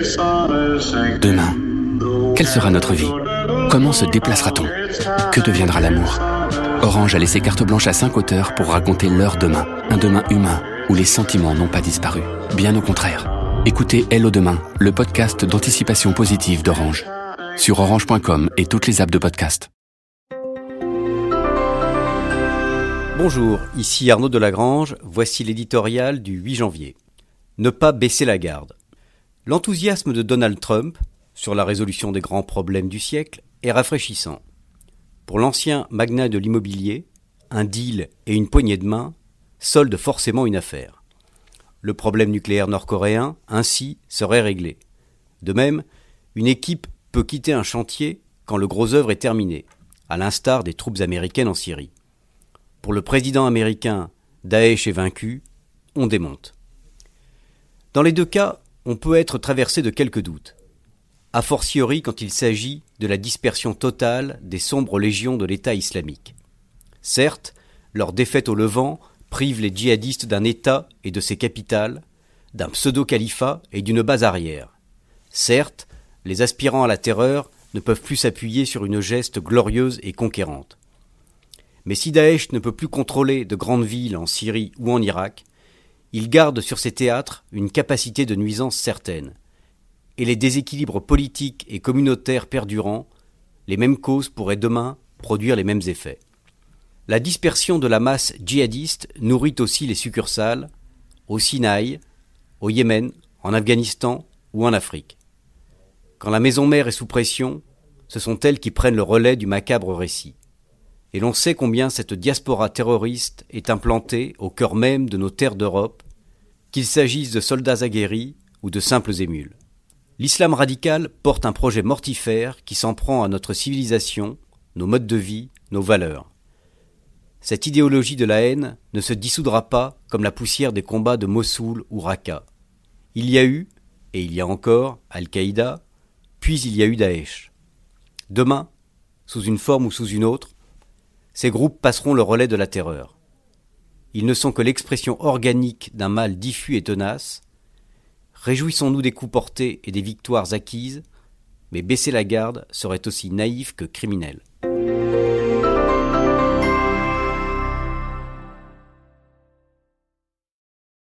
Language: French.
Demain, quelle sera notre vie? Comment se déplacera-t-on? Que deviendra l'amour? Orange a laissé carte blanche à cinq auteurs pour raconter leur demain, un demain humain où les sentiments n'ont pas disparu. Bien au contraire. Écoutez Hello Demain, le podcast d'anticipation positive d'Orange. Sur orange.com et toutes les apps de podcast. Bonjour, ici Arnaud Delagrange, voici l'éditorial du 8 janvier. Ne pas baisser la garde. L'enthousiasme de Donald Trump sur la résolution des grands problèmes du siècle est rafraîchissant. Pour l'ancien magnat de l'immobilier, un deal et une poignée de main soldent forcément une affaire. Le problème nucléaire nord-coréen, ainsi, serait réglé. De même, une équipe peut quitter un chantier quand le gros œuvre est terminé, à l'instar des troupes américaines en Syrie. Pour le président américain, Daesh est vaincu, on démonte. Dans les deux cas, on peut être traversé de quelques doutes, a fortiori quand il s'agit de la dispersion totale des sombres légions de l'État islamique. Certes, leur défaite au Levant prive les djihadistes d'un État et de ses capitales, d'un pseudo-califat et d'une base arrière. Certes, les aspirants à la terreur ne peuvent plus s'appuyer sur une geste glorieuse et conquérante. Mais si Daesh ne peut plus contrôler de grandes villes en Syrie ou en Irak, il garde sur ces théâtres une capacité de nuisance certaine. Et les déséquilibres politiques et communautaires perdurant, les mêmes causes pourraient demain produire les mêmes effets. La dispersion de la masse djihadiste nourrit aussi les succursales, au Sinaï, au Yémen, en Afghanistan ou en Afrique. Quand la maison mère est sous pression, ce sont elles qui prennent le relais du macabre récit et l'on sait combien cette diaspora terroriste est implantée au cœur même de nos terres d'Europe, qu'il s'agisse de soldats aguerris ou de simples émules. L'islam radical porte un projet mortifère qui s'en prend à notre civilisation, nos modes de vie, nos valeurs. Cette idéologie de la haine ne se dissoudra pas comme la poussière des combats de Mossoul ou Raqqa. Il y a eu, et il y a encore, Al-Qaïda, puis il y a eu Daesh. Demain, sous une forme ou sous une autre, ces groupes passeront le relais de la terreur. Ils ne sont que l'expression organique d'un mal diffus et tenace. Réjouissons-nous des coups portés et des victoires acquises, mais baisser la garde serait aussi naïf que criminel.